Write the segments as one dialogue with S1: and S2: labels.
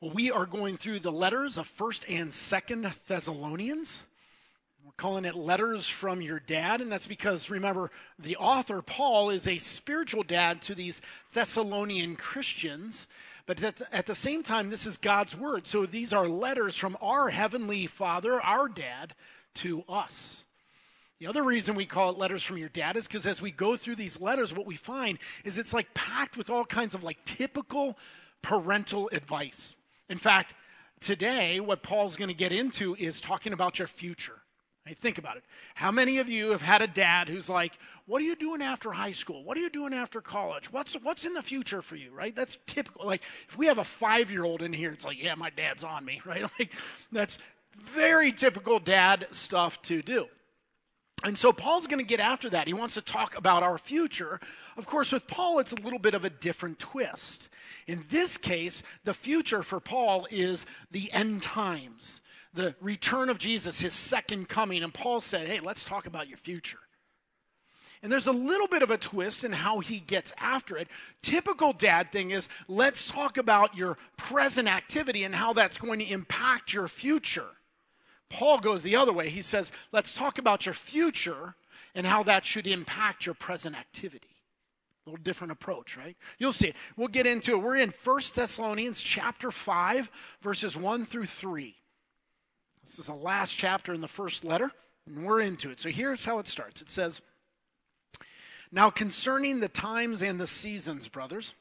S1: Well, we are going through the letters of 1st and 2nd Thessalonians. We're calling it letters from your dad, and that's because remember, the author, Paul, is a spiritual dad to these Thessalonian Christians. But at the same time, this is God's word. So these are letters from our heavenly father, our dad, to us. The other reason we call it letters from your dad is because as we go through these letters, what we find is it's like packed with all kinds of like typical parental advice. In fact, today, what Paul's going to get into is talking about your future. Think about it. How many of you have had a dad who's like, What are you doing after high school? What are you doing after college? What's, what's in the future for you, right? That's typical. Like, if we have a five year old in here, it's like, Yeah, my dad's on me, right? Like, that's very typical dad stuff to do. And so Paul's going to get after that. He wants to talk about our future. Of course, with Paul, it's a little bit of a different twist. In this case, the future for Paul is the end times, the return of Jesus, his second coming. And Paul said, hey, let's talk about your future. And there's a little bit of a twist in how he gets after it. Typical dad thing is let's talk about your present activity and how that's going to impact your future. Paul goes the other way. He says, let's talk about your future and how that should impact your present activity. A little different approach, right? You'll see it. We'll get into it. We're in First Thessalonians chapter 5, verses 1 through 3. This is the last chapter in the first letter, and we're into it. So here's how it starts it says, Now concerning the times and the seasons, brothers,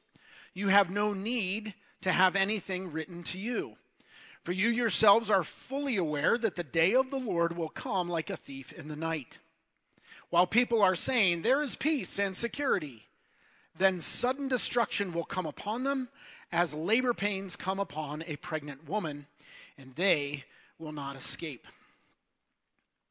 S1: you have no need to have anything written to you for you yourselves are fully aware that the day of the Lord will come like a thief in the night. While people are saying, There is peace and security, then sudden destruction will come upon them as labor pains come upon a pregnant woman, and they will not escape.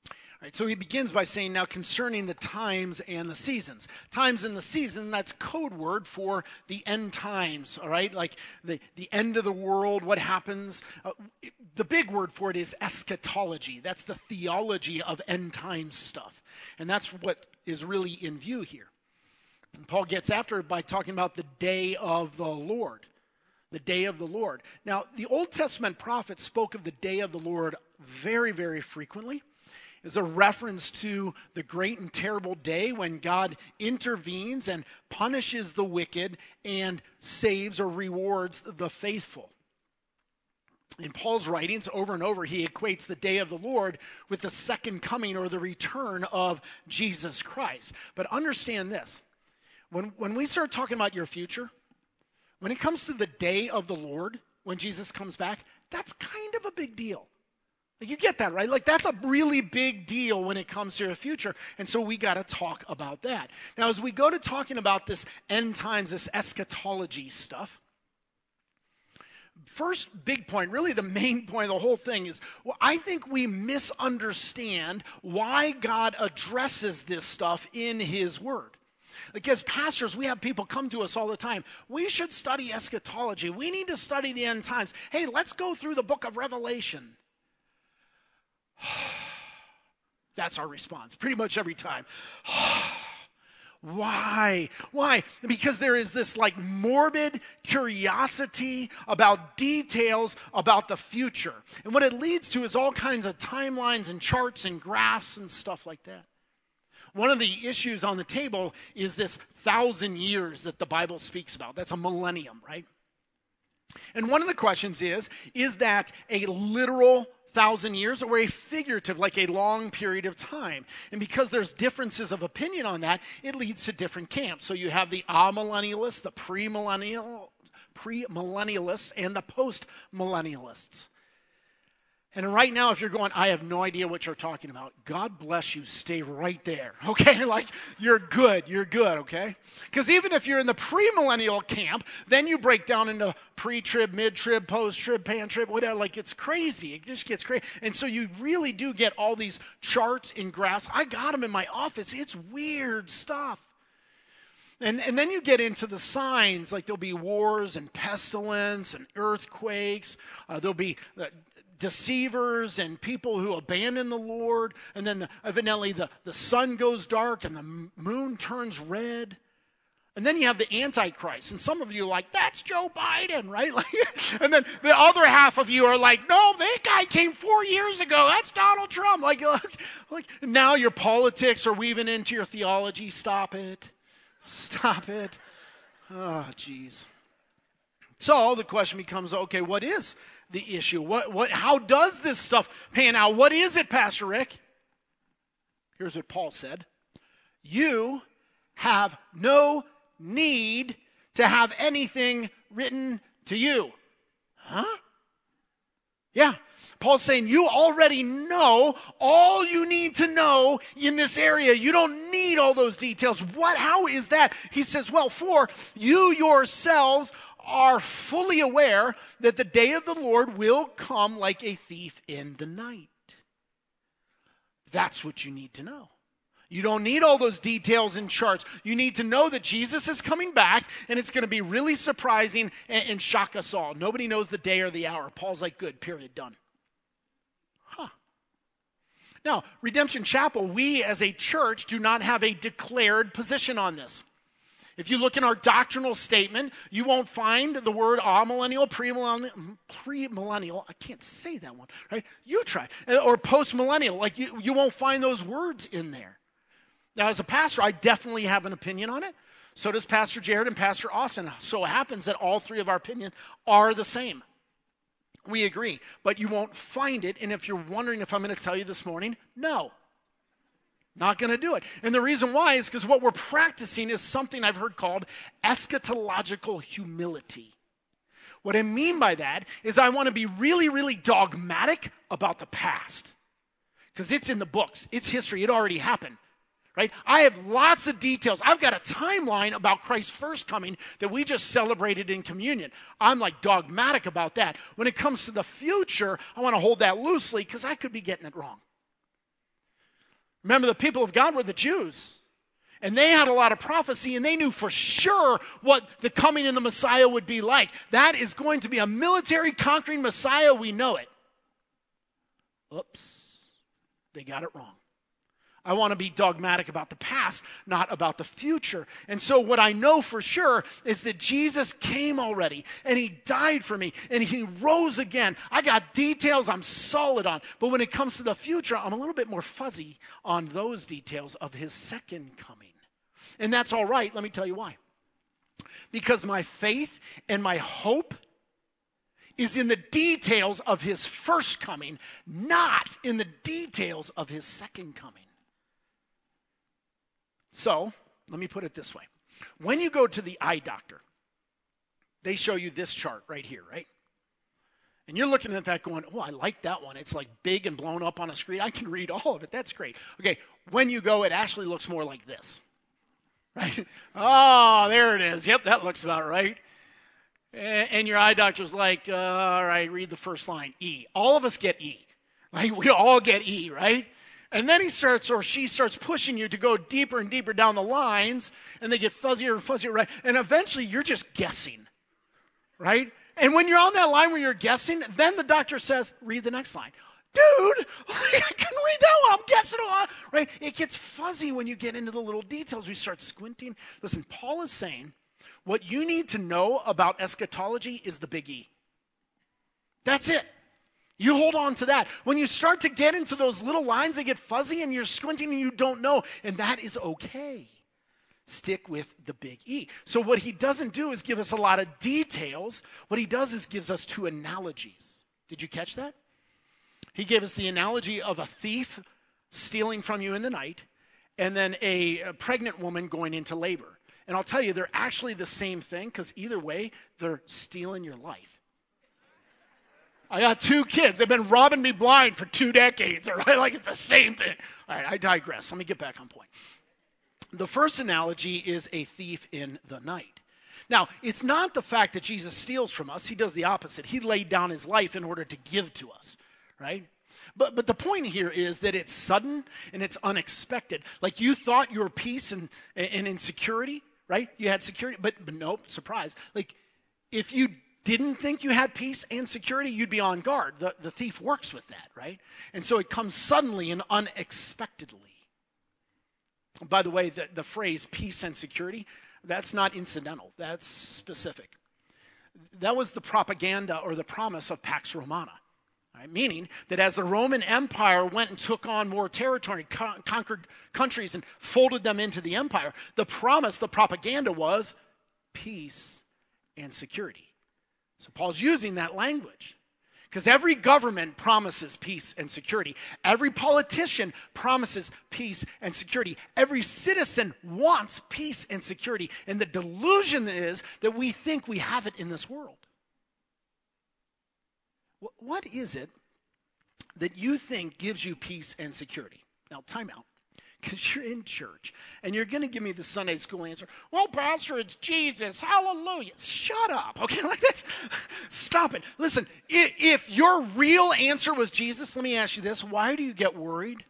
S1: All right, so he begins by saying, now concerning the times and the seasons. Times and the season, that's code word for the end times, all right? Like the, the end of the world, what happens. Uh, the big word for it is eschatology. That's the theology of end times stuff. And that's what is really in view here. Paul gets after it by talking about the day of the Lord. The day of the Lord. Now, the Old Testament prophets spoke of the day of the Lord very, very frequently is a reference to the great and terrible day when God intervenes and punishes the wicked and saves or rewards the faithful. In Paul's writings, over and over, he equates the day of the Lord with the second coming or the return of Jesus Christ. But understand this when, when we start talking about your future, when it comes to the day of the Lord, when Jesus comes back, that's kind of a big deal. You get that, right? Like, that's a really big deal when it comes to your future. And so we got to talk about that. Now, as we go to talking about this end times, this eschatology stuff, first big point, really the main point of the whole thing is well, I think we misunderstand why God addresses this stuff in His Word. Like as pastors, we have people come to us all the time. We should study eschatology. We need to study the end times. Hey, let's go through the book of Revelation. That's our response pretty much every time. Why? Why? Because there is this like morbid curiosity about details about the future. And what it leads to is all kinds of timelines and charts and graphs and stuff like that. One of the issues on the table is this thousand years that the Bible speaks about. That's a millennium, right? And one of the questions is is that a literal thousand years or a figurative, like a long period of time. And because there's differences of opinion on that, it leads to different camps. So you have the amillennialists, the premillennial, premillennialists, and the postmillennialists. And right now, if you're going, I have no idea what you're talking about, God bless you. Stay right there, okay? Like, you're good. You're good, okay? Because even if you're in the premillennial camp, then you break down into pre trib, mid trib, post trib, pan trib, whatever. Like, it's crazy. It just gets crazy. And so you really do get all these charts and graphs. I got them in my office. It's weird stuff. And, and then you get into the signs, like there'll be wars and pestilence and earthquakes. Uh, there'll be uh, deceivers and people who abandon the Lord. And then the, evidently the, the sun goes dark and the moon turns red. And then you have the Antichrist. And some of you are like, that's Joe Biden, right? Like, and then the other half of you are like, no, that guy came four years ago. That's Donald Trump. Like, like, like now your politics are weaving into your theology. Stop it. Stop it. Oh, jeez. So the question becomes okay, what is the issue? What, what, how does this stuff pan out? What is it, Pastor Rick? Here's what Paul said You have no need to have anything written to you. Huh? Yeah. Paul's saying you already know all you need to know in this area. You don't need all those details. What how is that? He says, "Well, for you yourselves are fully aware that the day of the Lord will come like a thief in the night." That's what you need to know. You don't need all those details and charts. You need to know that Jesus is coming back and it's going to be really surprising and, and, shock us all. Nobody knows the day or the hour. Paul's like, good, period, done. Now, Redemption Chapel, we as a church do not have a declared position on this. If you look in our doctrinal statement, you won't find the word amillennial, premillennial, premillennial. I can't say that one, right? You try. Or postmillennial. Like you, you won't find those words in there. Now, as a pastor, I definitely have an opinion on it. So does Pastor Jared and Pastor Austin. So it happens that all three of our opinions are the same. We agree, but you won't find it. And if you're wondering if I'm going to tell you this morning, no. Not going to do it. And the reason why is because what we're practicing is something I've heard called eschatological humility. What I mean by that is I want to be really, really dogmatic about the past because it's in the books, it's history, it already happened right? I have lots of details. I've got a timeline about Christ's first coming that we just celebrated in communion. I'm like dogmatic about that. When it comes to the future, I want to hold that loosely because I could be getting it wrong. Remember, the people of God were the Jews. And they had a lot of prophecy, and they knew for sure what the coming in the Messiah would be like. That is going to be a military conquering Messiah. We know it. Oops, they got it wrong. I want to be dogmatic about the past, not about the future. And so, what I know for sure is that Jesus came already and he died for me and he rose again. I got details I'm solid on. But when it comes to the future, I'm a little bit more fuzzy on those details of his second coming. And that's all right. Let me tell you why. Because my faith and my hope is in the details of his first coming, not in the details of his second coming. So, let me put it this way. When you go to the eye doctor, they show you this chart right here, right? And you're looking at that going, oh, I like that one. It's like big and blown up on a screen. I can read all of it. That's great. Okay, when you go, it actually looks more like this. Right? Oh, there it is. Yep, that looks about right. And your eye doctor's like, uh, all right, read the first line E. All of us get E. Right? We all get E, right? And then he starts, or she starts pushing you to go deeper and deeper down the lines, and they get fuzzier and fuzzier, right? And eventually you're just guessing, right? And when you're on that line where you're guessing, then the doctor says, read the next line. Dude, I can read that one. I'm guessing a lot, right? It gets fuzzy when you get into the little details. We start squinting. Listen, Paul is saying what you need to know about eschatology is the big E. That's it. You hold on to that. When you start to get into those little lines, they get fuzzy and you're squinting and you don't know. And that is okay. Stick with the big E. So, what he doesn't do is give us a lot of details. What he does is gives us two analogies. Did you catch that? He gave us the analogy of a thief stealing from you in the night and then a, a pregnant woman going into labor. And I'll tell you, they're actually the same thing because either way, they're stealing your life. I got two kids. They've been robbing me blind for two decades, all right? Like it's the same thing. All right, I digress. Let me get back on point. The first analogy is a thief in the night. Now, it's not the fact that Jesus steals from us, he does the opposite. He laid down his life in order to give to us, right? But, but the point here is that it's sudden and it's unexpected. Like you thought your peace and, and insecurity, right? You had security, but, but nope, surprise. Like if you didn't think you had peace and security, you'd be on guard. The, the thief works with that, right? And so it comes suddenly and unexpectedly. By the way, the, the phrase peace and security, That's not incidental, that's specific. That was the propaganda or the promise of Pax Romana. Right? Meaning that as the Roman Empire went and took on more territory, con- conquered countries, and folded them into the empire, the promise, the propaganda was peace and security. So Paul's using that language. Because every government promises peace and security. Every politician promises peace and security. Every citizen wants peace and security. And the delusion is that we think we have it in this world. What is it that you think gives you peace and security? Now, time out. Because you're in church and you're going to give me the Sunday school answer. Well, Pastor, it's Jesus. Hallelujah. Shut up. Okay, like that. Stop it. Listen, if your real answer was Jesus, let me ask you this why do you get worried?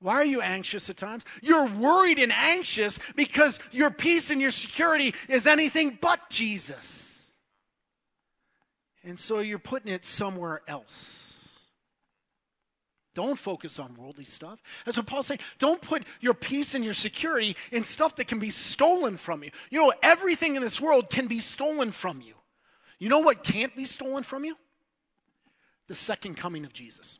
S1: Why are you anxious at times? You're worried and anxious because your peace and your security is anything but Jesus. And so you're putting it somewhere else. Don't focus on worldly stuff. That's what Paul's saying. Don't put your peace and your security in stuff that can be stolen from you. You know, everything in this world can be stolen from you. You know what can't be stolen from you? The second coming of Jesus.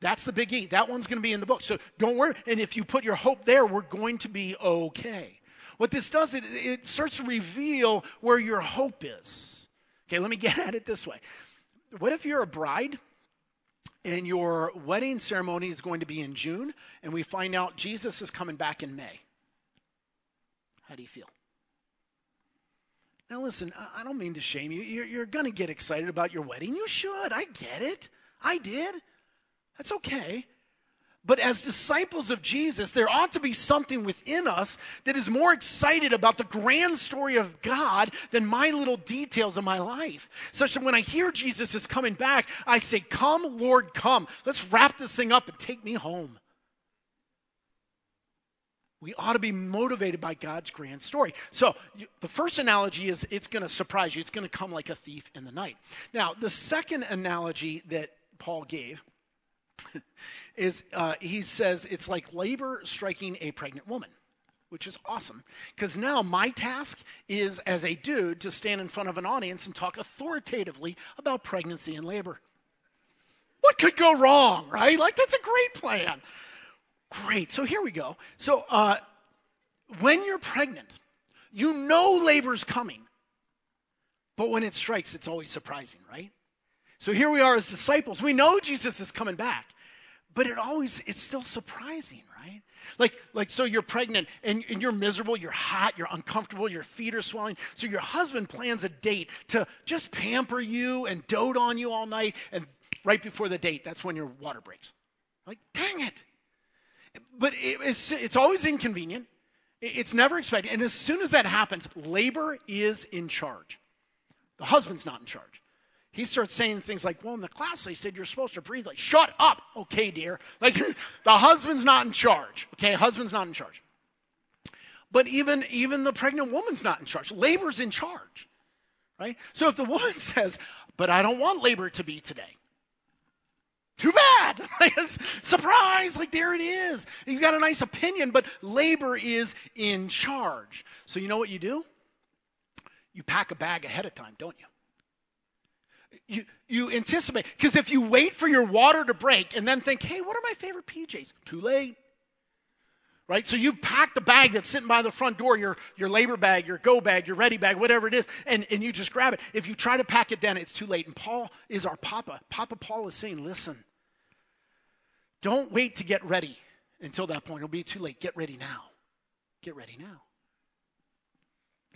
S1: That's the big E. That one's going to be in the book. So don't worry. And if you put your hope there, we're going to be okay. What this does, it, it starts to reveal where your hope is. Okay, let me get at it this way. What if you're a bride and your wedding ceremony is going to be in June and we find out Jesus is coming back in May? How do you feel? Now, listen, I don't mean to shame you. You're, you're going to get excited about your wedding. You should. I get it. I did. That's okay. But as disciples of Jesus, there ought to be something within us that is more excited about the grand story of God than my little details of my life. Such that when I hear Jesus is coming back, I say, Come, Lord, come. Let's wrap this thing up and take me home. We ought to be motivated by God's grand story. So, the first analogy is it's going to surprise you. It's going to come like a thief in the night. Now, the second analogy that Paul gave is uh, he says it's like labor striking a pregnant woman, which is awesome. Because now my task is, as a dude, to stand in front of an audience and talk authoritatively about pregnancy and labor. What could go wrong, right? Like, that's a great plan. Great. So here we go. So, uh, when you're pregnant, you know labor's coming. But when it strikes, it's always surprising, right? So here we are as disciples. We know Jesus is coming back but it always it's still surprising right? Like like so you're pregnant and, and, you're miserable you're hot you're uncomfortable your feet are swelling. So your husband plans a date to just pamper you and dote on you all night and right before the date that's when your water breaks. Like dang it. But it, it's, it's always inconvenient. It's never expected. And as soon as that happens labor is in charge. The husband's not in charge he starts saying things like, Well, in the class they said you're supposed to breathe. Like, shut up. Okay, dear. Like, the husband's not in charge. Okay, husband's not in charge. But even, even the pregnant woman's not in charge. Labor's in charge. Right? So if the woman says, But I don't want labor to be today. Too bad. Surprise. Like, there it is. You've got a nice opinion, but labor is in charge. So, you know what you do? You pack a bag ahead of time, don't you? You, you anticipate. Because if you wait for your water to break and then think, hey, what are my favorite PJs? Too late. Right? So you've packed the bag that's sitting by the front door, your, your labor bag, your go bag, your ready bag, whatever it is, and, and you just grab it. If you try to pack it then, it's too late. And Paul is our papa. Papa Paul is saying, listen, don't wait to get ready until that point. It'll be too late. Get ready now. Get ready now.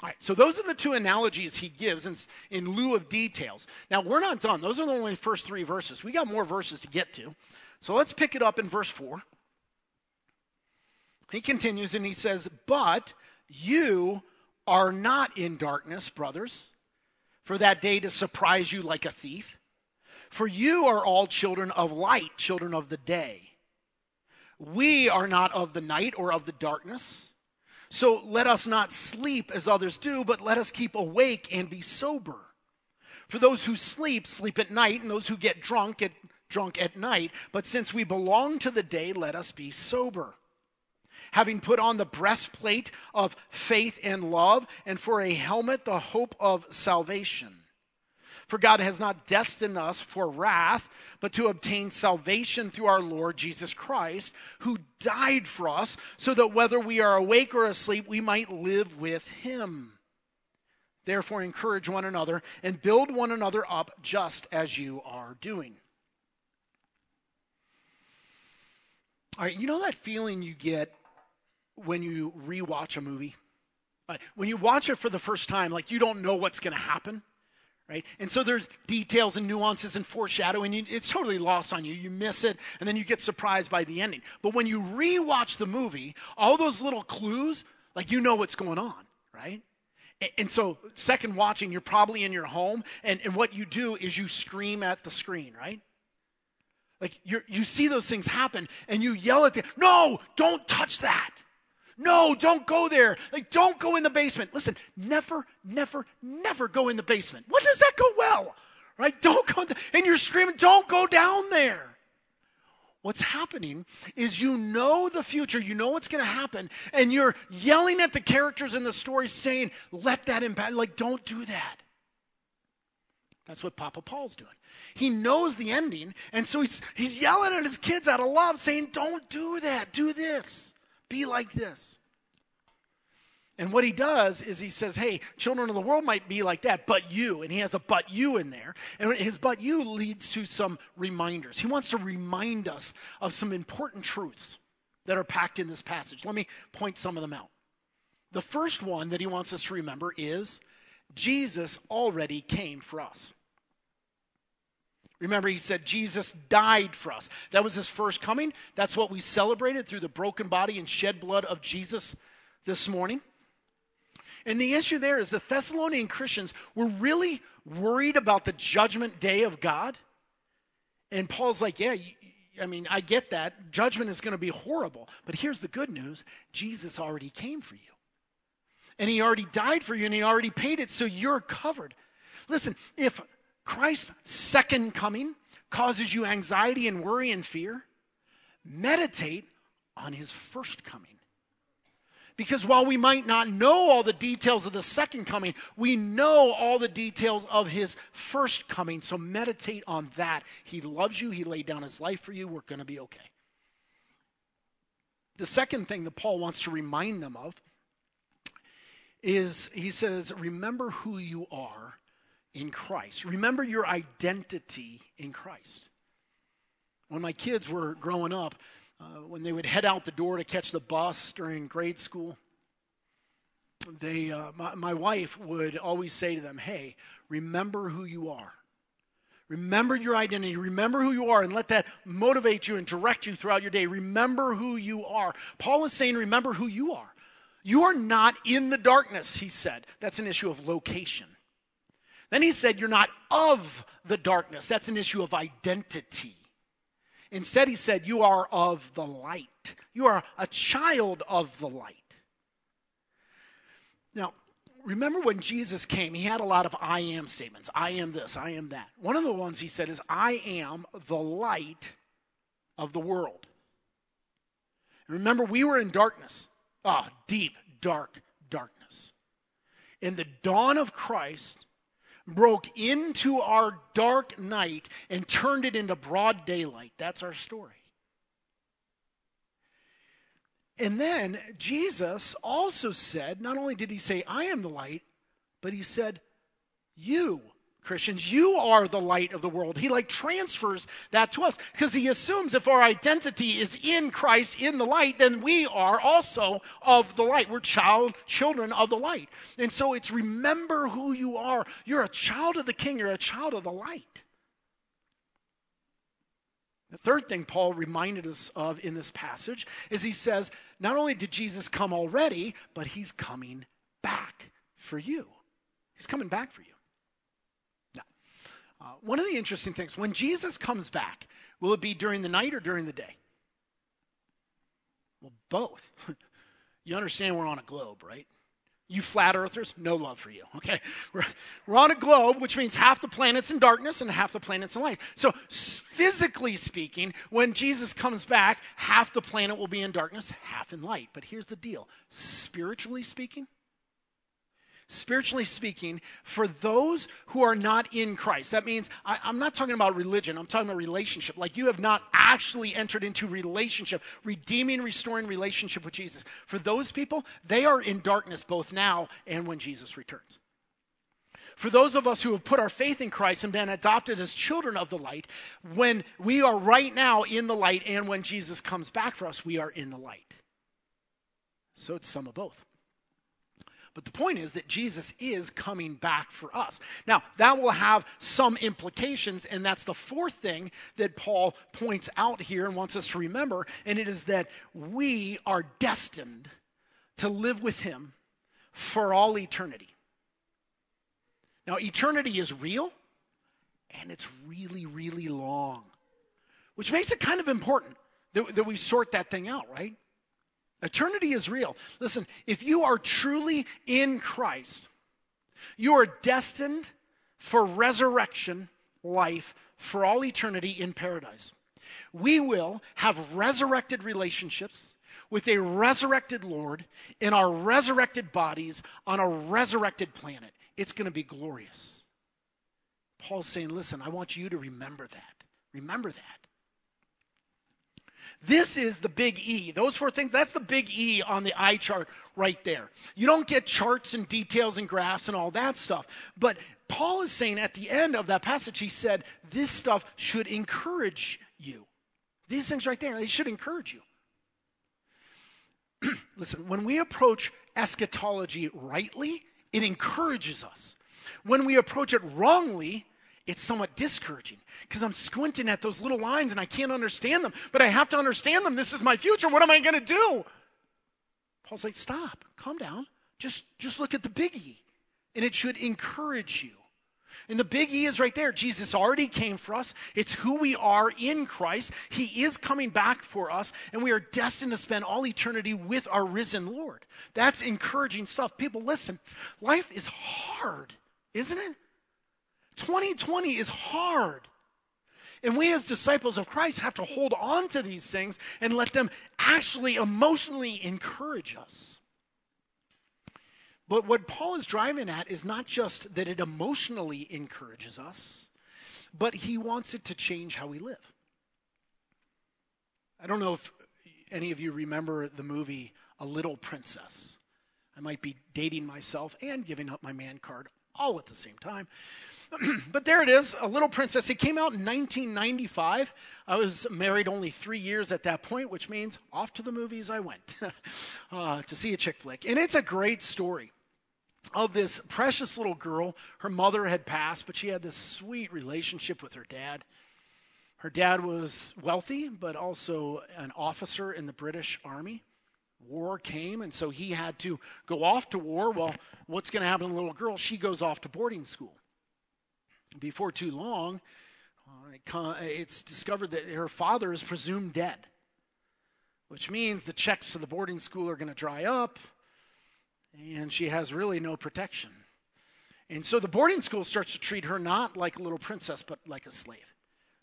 S1: All right, so those are the two analogies he gives in, in lieu of details. Now, we're not done. Those are the only first three verses. We got more verses to get to. So let's pick it up in verse 4. He continues and he says, But you are not in darkness, brothers, for that day to surprise you like a thief. For you are all children of light, children of the day. We are not of the night or of the darkness. So let us not sleep as others do, but let us keep awake and be sober. For those who sleep, sleep at night, and those who get drunk, get drunk at night. But since we belong to the day, let us be sober. having put on the breastplate of faith and love, and for a helmet, the hope of salvation. For God has not destined us for wrath, but to obtain salvation through our Lord Jesus Christ, who died for us, so that whether we are awake or asleep, we might live with him. Therefore, encourage one another and build one another up just as you are doing. All right, you know that feeling you get when you rewatch a movie? when you watch it for the first time, like you don't know what's going to happen, right? And so there's details and nuances and foreshadowing. It's totally lost on you. You miss it, and then you get surprised by the ending. But when you rewatch the movie, all those little clues, like you know what's going on, right? And so, second watching, you're probably in your home, and, and what you do is you scream at the screen, right? Like you you see those things happen, and you yell at them, No, don't touch that. No, don't go there. Like, don't go in the basement. Listen, never, never, never go in the basement. What does that go well? Right? Don't go, th- and you're screaming, don't go down there. What's happening is you know the future, you know what's going to happen, and you're yelling at the characters in the story saying, let that impact, like, don't do that. That's what Papa Paul's doing. He knows the ending, and so he's, he's yelling at his kids out of love, saying, Don't do that, do this. Be like this. And what he does is he says, hey, children of the world might be like that, but you. And he has a but you in there. And his but you leads to some reminders. He wants to remind us of some important truths that are packed in this passage. Let me point some of them out. The first one that he wants us to remember is Jesus already came for us. Remember, he said Jesus died for us. That was his first coming. That's what we celebrated through the broken body and shed blood of Jesus this morning. And the issue there is the Thessalonian Christians were really worried about the judgment day of God. And Paul's like, yeah, I mean, I get that. Judgment is going to be horrible. But here's the good news Jesus already came for you. And he already died for you, and he already paid it, so you're covered. Listen, if Christ's second coming causes you anxiety and worry and fear, meditate on his first coming. Because while we might not know all the details of the second coming, we know all the details of his first coming. So meditate on that. He loves you, he laid down his life for you. We're going to be okay. The second thing that Paul wants to remind them of is he says, Remember who you are in Christ. Remember your identity in Christ. When my kids were growing up, uh, when they would head out the door to catch the bus during grade school, they, uh, my, my wife would always say to them, Hey, remember who you are. Remember your identity. Remember who you are and let that motivate you and direct you throughout your day. Remember who you are. Paul is saying, Remember who you are. You are not in the darkness, he said. That's an issue of location. Then he said, You're not of the darkness. That's an issue of identity. Instead, he said, You are of the light. You are a child of the light. Now, remember when Jesus came, he had a lot of I am statements. I am this, I am that. One of the ones he said is, I am the light of the world. remember, we were in darkness. Ah, oh, deep, dark darkness. In the dawn of Christ, broke into our dark night and turned it into broad daylight. That's our story. And then Jesus also said, not only did he say, I am the light, but he said, You Christians, you are the light of the world. He like transfers that to us because he assumes if our identity is in Christ, in the light, then we are also of the light. We're child, children of the light. And so it's remember who you are. You're a child of the king, you're a child of the light. The third thing Paul reminded us of in this passage is he says, not only did Jesus come already, but he's coming back for you. He's coming back for you. Uh, one of the interesting things, when Jesus comes back, will it be during the night or during the day? Well, both. you understand we're on a globe, right? You flat earthers, no love for you, okay? We're, we're on a globe, which means half the planet's in darkness and half the planet's in light. So, physically speaking, when Jesus comes back, half the planet will be in darkness, half in light. But here's the deal spiritually speaking, spiritually speaking, for those who are not in Christ. That means I, am not talking about religion, I'm talking about relationship. Like you have not actually entered into relationship, redeeming, restoring relationship with Jesus. For those people, they are in darkness both now and when Jesus returns. For those of us who have put our faith in Christ and been adopted as children of the light, when we are right now in the light and when Jesus comes back for us, we are in the light. So it's some of both. But the point is that Jesus is coming back for us. Now, that will have some implications, and that's the fourth thing that Paul points out here and wants us to remember, and it is that we are destined to live with him for all eternity. Now, eternity is real, and it's really, really long, which makes it kind of important that, that we sort that thing out, right? Eternity is real. Listen, if you are truly in Christ, you are destined for resurrection life for all eternity in paradise. We will have resurrected relationships with a resurrected Lord in our resurrected bodies on a resurrected planet. It's going to be glorious. Paul's saying, listen, I want you to remember that. Remember that. This is the big E. Those four things, that's the big E on the eye chart right there. You don't get charts and details and graphs and all that stuff. But Paul is saying at the end of that passage, he said, this stuff should encourage you. These things right there, they should encourage you. Listen, when we approach eschatology rightly, it encourages us. When we approach it wrongly, it's somewhat discouraging because I'm squinting at those little lines and I can't understand them, but I have to understand them. This is my future. What am I going to do? Paul's like, stop, calm down. Just, just look at the biggie, and it should encourage you. And the big E is right there. Jesus already came for us. It's who we are in Christ. He is coming back for us, and we are destined to spend all eternity with our risen Lord. That's encouraging stuff. People, listen, life is hard, isn't it? 2020 is hard. And we, as disciples of Christ, have to hold on to these things and let them actually emotionally encourage us. But what Paul is driving at is not just that it emotionally encourages us, but he wants it to change how we live. I don't know if any of you remember the movie A Little Princess. I might be dating myself and giving up my man card all at the same time. but there it is, A Little Princess. It came out in 1995. I was married only three years at that point, which means off to the movies I went uh, to see a chick flick. And it's a great story of this precious little girl. Her mother had passed, but she had this sweet relationship with her dad. Her dad was wealthy, but also an officer in the British Army war came, and so he had to go off to war. Well, what's going to happen to the little girl? She goes off to boarding school. Before too long, uh, it's discovered that her father is presumed dead, which means the checks to the boarding school are going to dry up, and she has really no protection. And so the boarding school starts to treat her not like a little princess, but like a slave.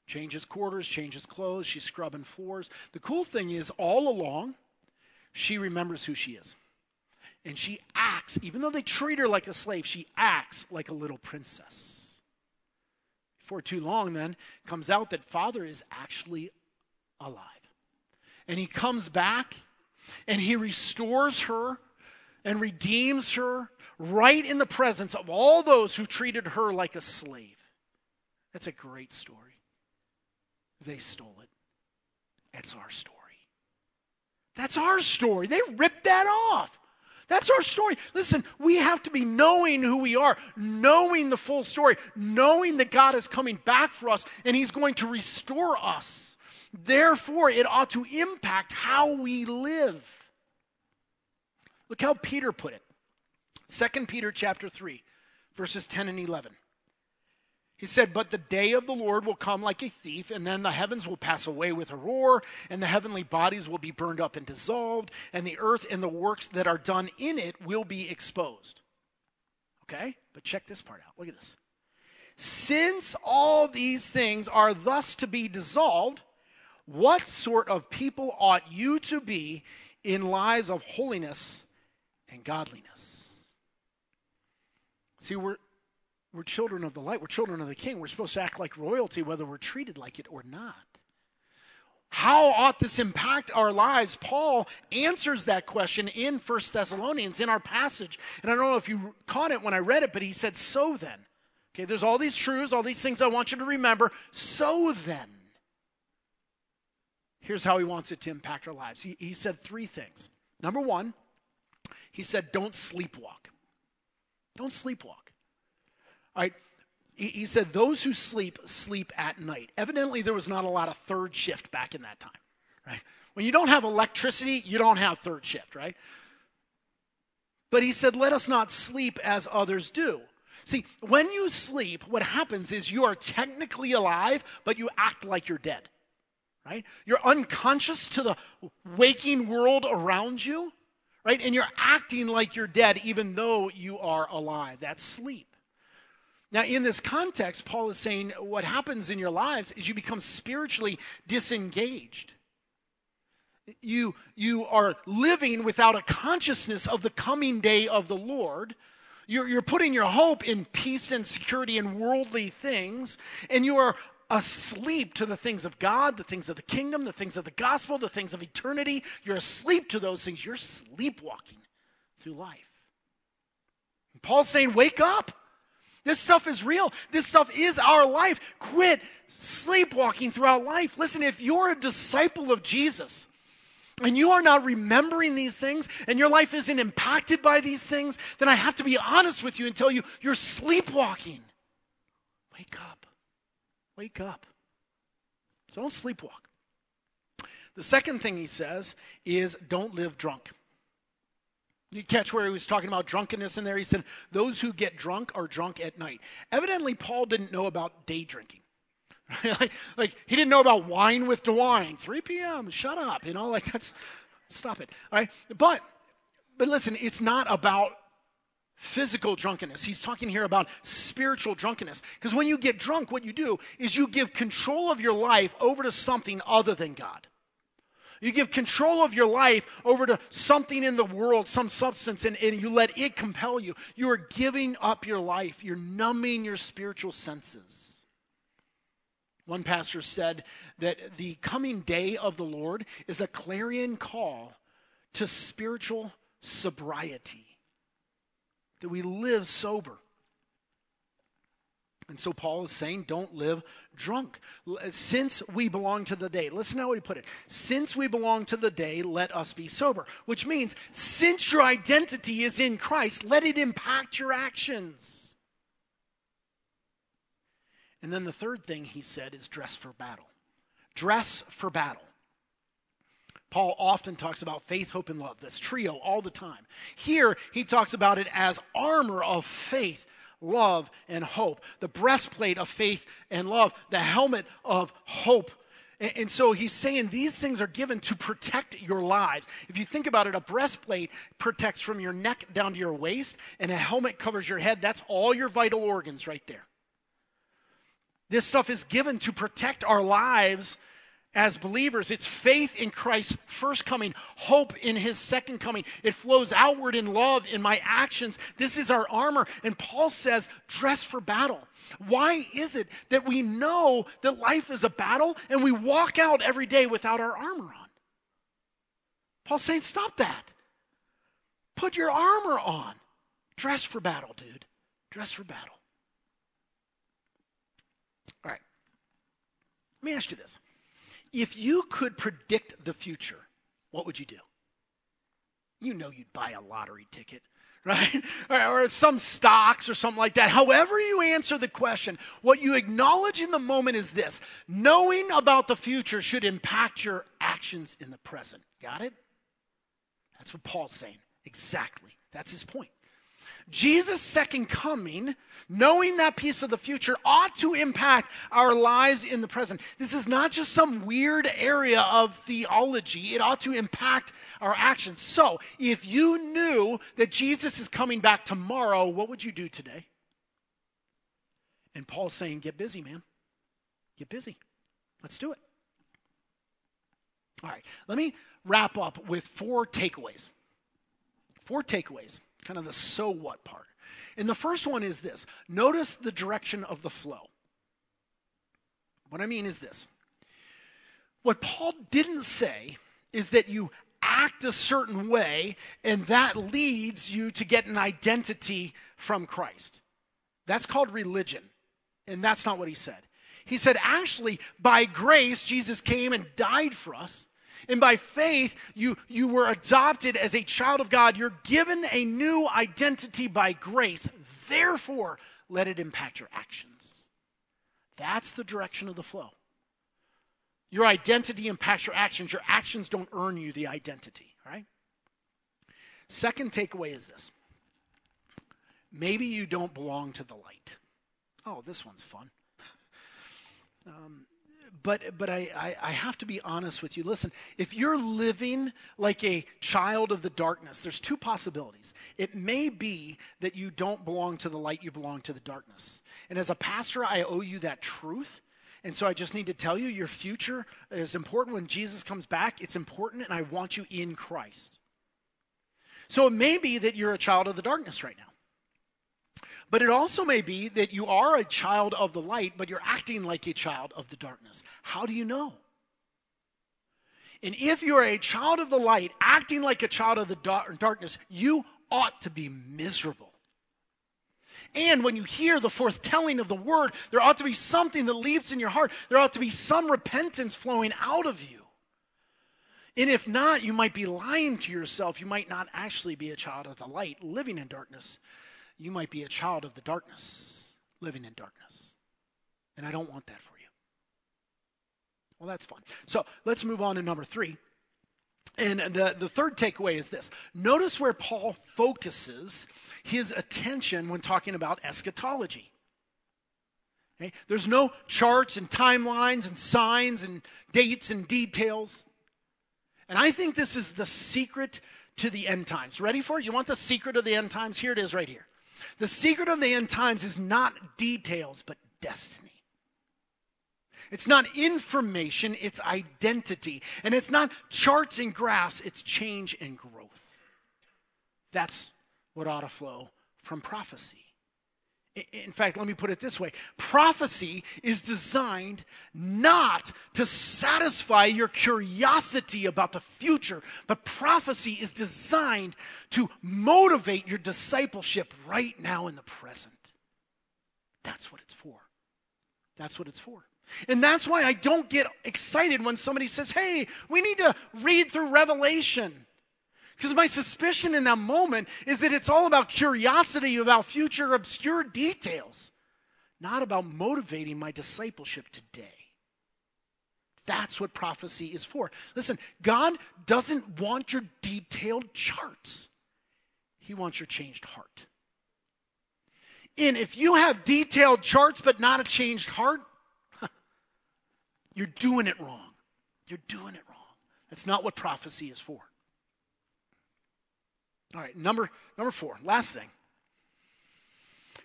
S1: Changes quarters, changes clothes, she's scrubbing floors. The cool thing is, all along, she remembers who she is. And she acts, even though they treat her like a slave, she acts like a little princess. For too long, then, comes out that father is actually alive. And he comes back and he restores her and redeems her right in the presence of all those who treated her like a slave. That's a great story. They stole it. It's our story. That's our story. They ripped that off. That's our story. Listen, we have to be knowing who we are, knowing the full story, knowing that God is coming back for us and He's going to restore us. Therefore, it ought to impact how we live. Look how Peter put it. 2 Peter chapter 3, verses 10 and 11. He said, But the day of the Lord will come like a thief, and then the heavens will pass away with a roar, and the heavenly bodies will be burned up and dissolved, and the earth and the works that are done in it will be exposed. Okay? But check this part out. Look at this. Since all these things are thus to be dissolved, what sort of people ought you to be in lives of holiness and godliness? See, we're, we're children of the light. We're children of the king. We're supposed to act like royalty, whether we're treated like it or not. How ought this impact our lives? Paul answers that question in First Thessalonians in our passage. And I don't know if you caught it when I read it, but he said, So then. Okay, there's all these truths, all these things I want you to remember. So then. Here's how he wants it to impact our lives. He, he said three things. Number one, he said, Don't sleepwalk. Don't sleepwalk. Right. He, he said, Those who sleep, sleep at night. Evidently, there was not a lot of third shift back in that time, right? When you don't have electricity, you don't have third shift, right? But he said, Let us not sleep as others do. See, when you sleep, what happens is you are technically alive, but you act like you're dead. Right? You're unconscious to the waking world around you, right? And you're acting like you're dead even though you are alive. That's sleep. Now, in this context, Paul is saying what happens in your lives is you become spiritually disengaged. You, you are living without a consciousness of the coming day of the Lord you're, you're putting your hope in peace and security and worldly things, and you are asleep to the things of God, the things of the kingdom, the things of the gospel, the things of eternity. You're asleep to those things. You're sleepwalking through life. And Paul's saying, Wake up. This stuff is real. This stuff is our life. Quit sleepwalking throughout life. Listen, if you're a disciple of Jesus, and you are not remembering these things and your life isn't impacted by these things, then I have to be honest with you and tell you you're sleepwalking. Wake up. Wake up. So don't sleepwalk. The second thing he says is don't live drunk. You catch where he was talking about drunkenness in there? He said, Those who get drunk are drunk at night. Evidently, Paul didn't know about day drinking. like, like, he didn't know about wine with DeWine. 3 p.m. Shut up. You know, like that's stop it. All right. But but listen, it's not about physical drunkenness. He's talking here about spiritual drunkenness. Because when you get drunk, what you do is you give control of your life over to something other than God. You give control of your life over to something in the world, some substance, and, and you let it compel you. You are giving up your life. You're numbing your spiritual senses. One pastor said that the coming day of the Lord is a clarion call to spiritual sobriety, that we live sober. And so Paul is saying, don't live drunk. Since we belong to the day, listen how he put it. Since we belong to the day, let us be sober. Which means, since your identity is in Christ, let it impact your actions. And then the third thing he said is dress for battle. Dress for battle. Paul often talks about faith, hope, and love, this trio all the time. Here, he talks about it as armor of faith, love, and hope. The breastplate of faith and love, the helmet of hope. And, so he's saying these things are given to protect your lives. If you think about it, a breastplate protects from your neck down to your waist, and a helmet covers your head. That's all your vital organs right there. This stuff is given to protect our lives as believers. It's faith in Christ's first coming, hope in his second coming. It flows outward in love in my actions. This is our armor. And Paul says, dress for battle. Why is it that we know that life is a battle and we walk out every day without our armor on? Paul's saying, stop that. Put your armor on. Dress for battle, dude. Dress for battle. All right. Let me ask you this. If you could predict the future, what would you do? You know you'd buy a lottery ticket, right? Or, some stocks or something like that. However, you answer the question, what you acknowledge in the moment is this knowing about the future should impact your actions in the present. Got it? That's what Paul's saying. Exactly. That's his point. Jesus' second coming, knowing that piece of the future, ought to impact our lives in the present. This is not just some weird area of theology, it ought to impact our actions. So, if you knew that Jesus is coming back tomorrow, what would you do today? And Paul's saying, Get busy, man. Get busy. Let's do it. All right, let me wrap up with four takeaways. Four takeaways kind of the so what part. And the first one is this notice the direction of the flow. What I mean is this what Paul didn't say is that you act a certain way and that leads you to get an identity from Christ. That's called religion. And that's not what he said. He said, actually, by grace, Jesus came and died for us. And by faith, you, you were adopted as a child of God. You're given a new identity by grace. Therefore, let it impact your actions. That's the direction of the flow. Your identity impacts your actions. Your actions don't earn you the identity, right? Second takeaway is this maybe you don't belong to the light. Oh, this one's fun. Um, but but I, I, I, have to be honest with you. Listen, if you're living like a child of the darkness, there's two possibilities. It may be that you don't belong to the light, you belong to the darkness. And as a pastor, I owe you that truth. And so I just need to tell you your future is important when Jesus comes back. It's important, and I want you in Christ. So it may be that you're a child of the darkness right now. But it also may be that you are a child of the light, but you're acting like a child of the darkness. How do you know? And if you're a child of the light, acting like a child of the darkness, you ought to be miserable. And when you hear the foretelling of the word, there ought to be something that leaps in your heart. There ought to be some repentance flowing out of you. And if not, you might be lying to yourself. You might not actually be a child of the light living in darkness you might be a child of the darkness, living in darkness. And I don't want that for you. Well, that's fine. So let's move on to number three. And the, the third takeaway is this notice where Paul focuses his attention when talking about eschatology. Okay? There's no charts and timelines and signs and dates and details. And I think this is the secret to the end times. Ready for it? You want the secret of the end times? Here it is right here. The secret of the end times is not details, but destiny. It's not information, it's identity. And it's not charts and graphs, it's change and growth. That's what ought to flow from prophecy. In fact, let me put it this way prophecy is designed not to satisfy your curiosity about the future, but prophecy is designed to motivate your discipleship right now in the present. That's what it's for. That's what it's for. And that's why I don't get excited when somebody says, hey, we need to read through Revelation. Because my suspicion in that moment is that it's all about curiosity about future obscure details, not about motivating my discipleship today. That's what prophecy is for. Listen, God doesn't want your detailed charts, He wants your changed heart. And if you have detailed charts but not a changed heart, you're doing it wrong. You're doing it wrong. That's not what prophecy is for. All right, number, number four, last thing.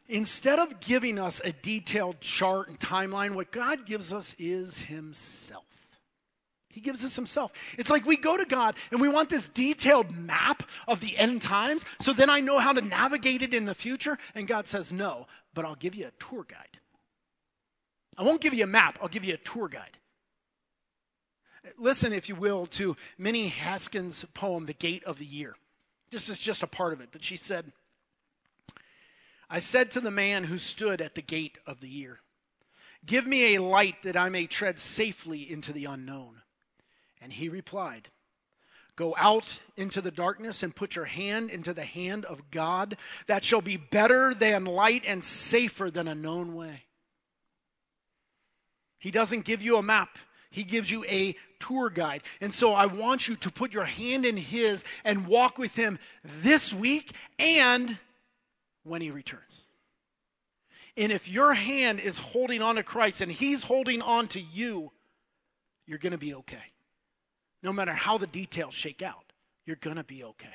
S1: Instead of giving us a detailed chart and timeline, what God gives us is Himself. He gives us Himself. It's like we go to God and we want this detailed map of the end times so then I know how to navigate it in the future. And God says, No, but I'll give you a tour guide. I won't give you a map, I'll give you a tour guide. Listen, if you will, to Minnie Haskins' poem, The Gate of the Year. This is just a part of it, but she said, I said to the man who stood at the gate of the year, Give me a light that I may tread safely into the unknown. And he replied, Go out into the darkness and put your hand into the hand of God. That shall be better than light and safer than a known way. He doesn't give you a map, he gives you a tour guide. And so I want you to put your hand in His and walk with Him this week and when he returns. And if your hand is holding on to Christ and he's holding on to you, you're going to be okay. No matter how the details shake out, you're going to be okay.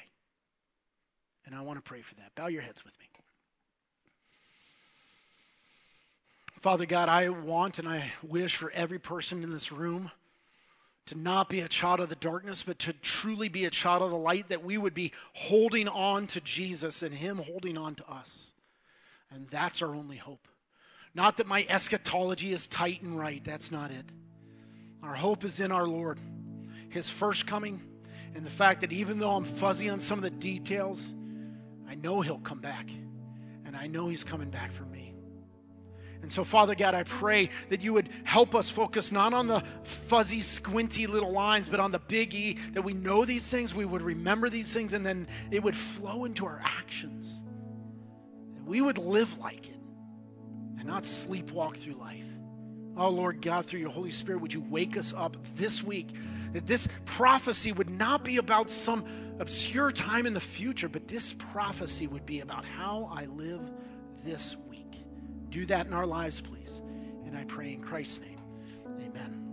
S1: And I want to pray for that. Bow your heads with me. Father God, I want and I wish for every person in this room to not be a child of the darkness, but to truly be a child of the light, that we would be holding on to Jesus and Him holding on to us. And that's our only hope. Not that my eschatology is tight and right, that's not it. Our hope is in our Lord, His first coming, and the fact that even though I'm fuzzy on some of the details, I know He'll come back, and I know He's coming back for me. And so, Father God, I pray that you would help us focus not on the fuzzy, squinty little lines, but on the big E, that we know these things, we would remember these things, and then it would flow into our actions. That we would live like it and not sleepwalk through life. Oh, Lord God, through your Holy Spirit, would you wake us up this week that this prophecy would not be about some obscure time in the future, but this prophecy would be about how I live this. Do that in our lives, please. And I pray in Christ's name. Amen.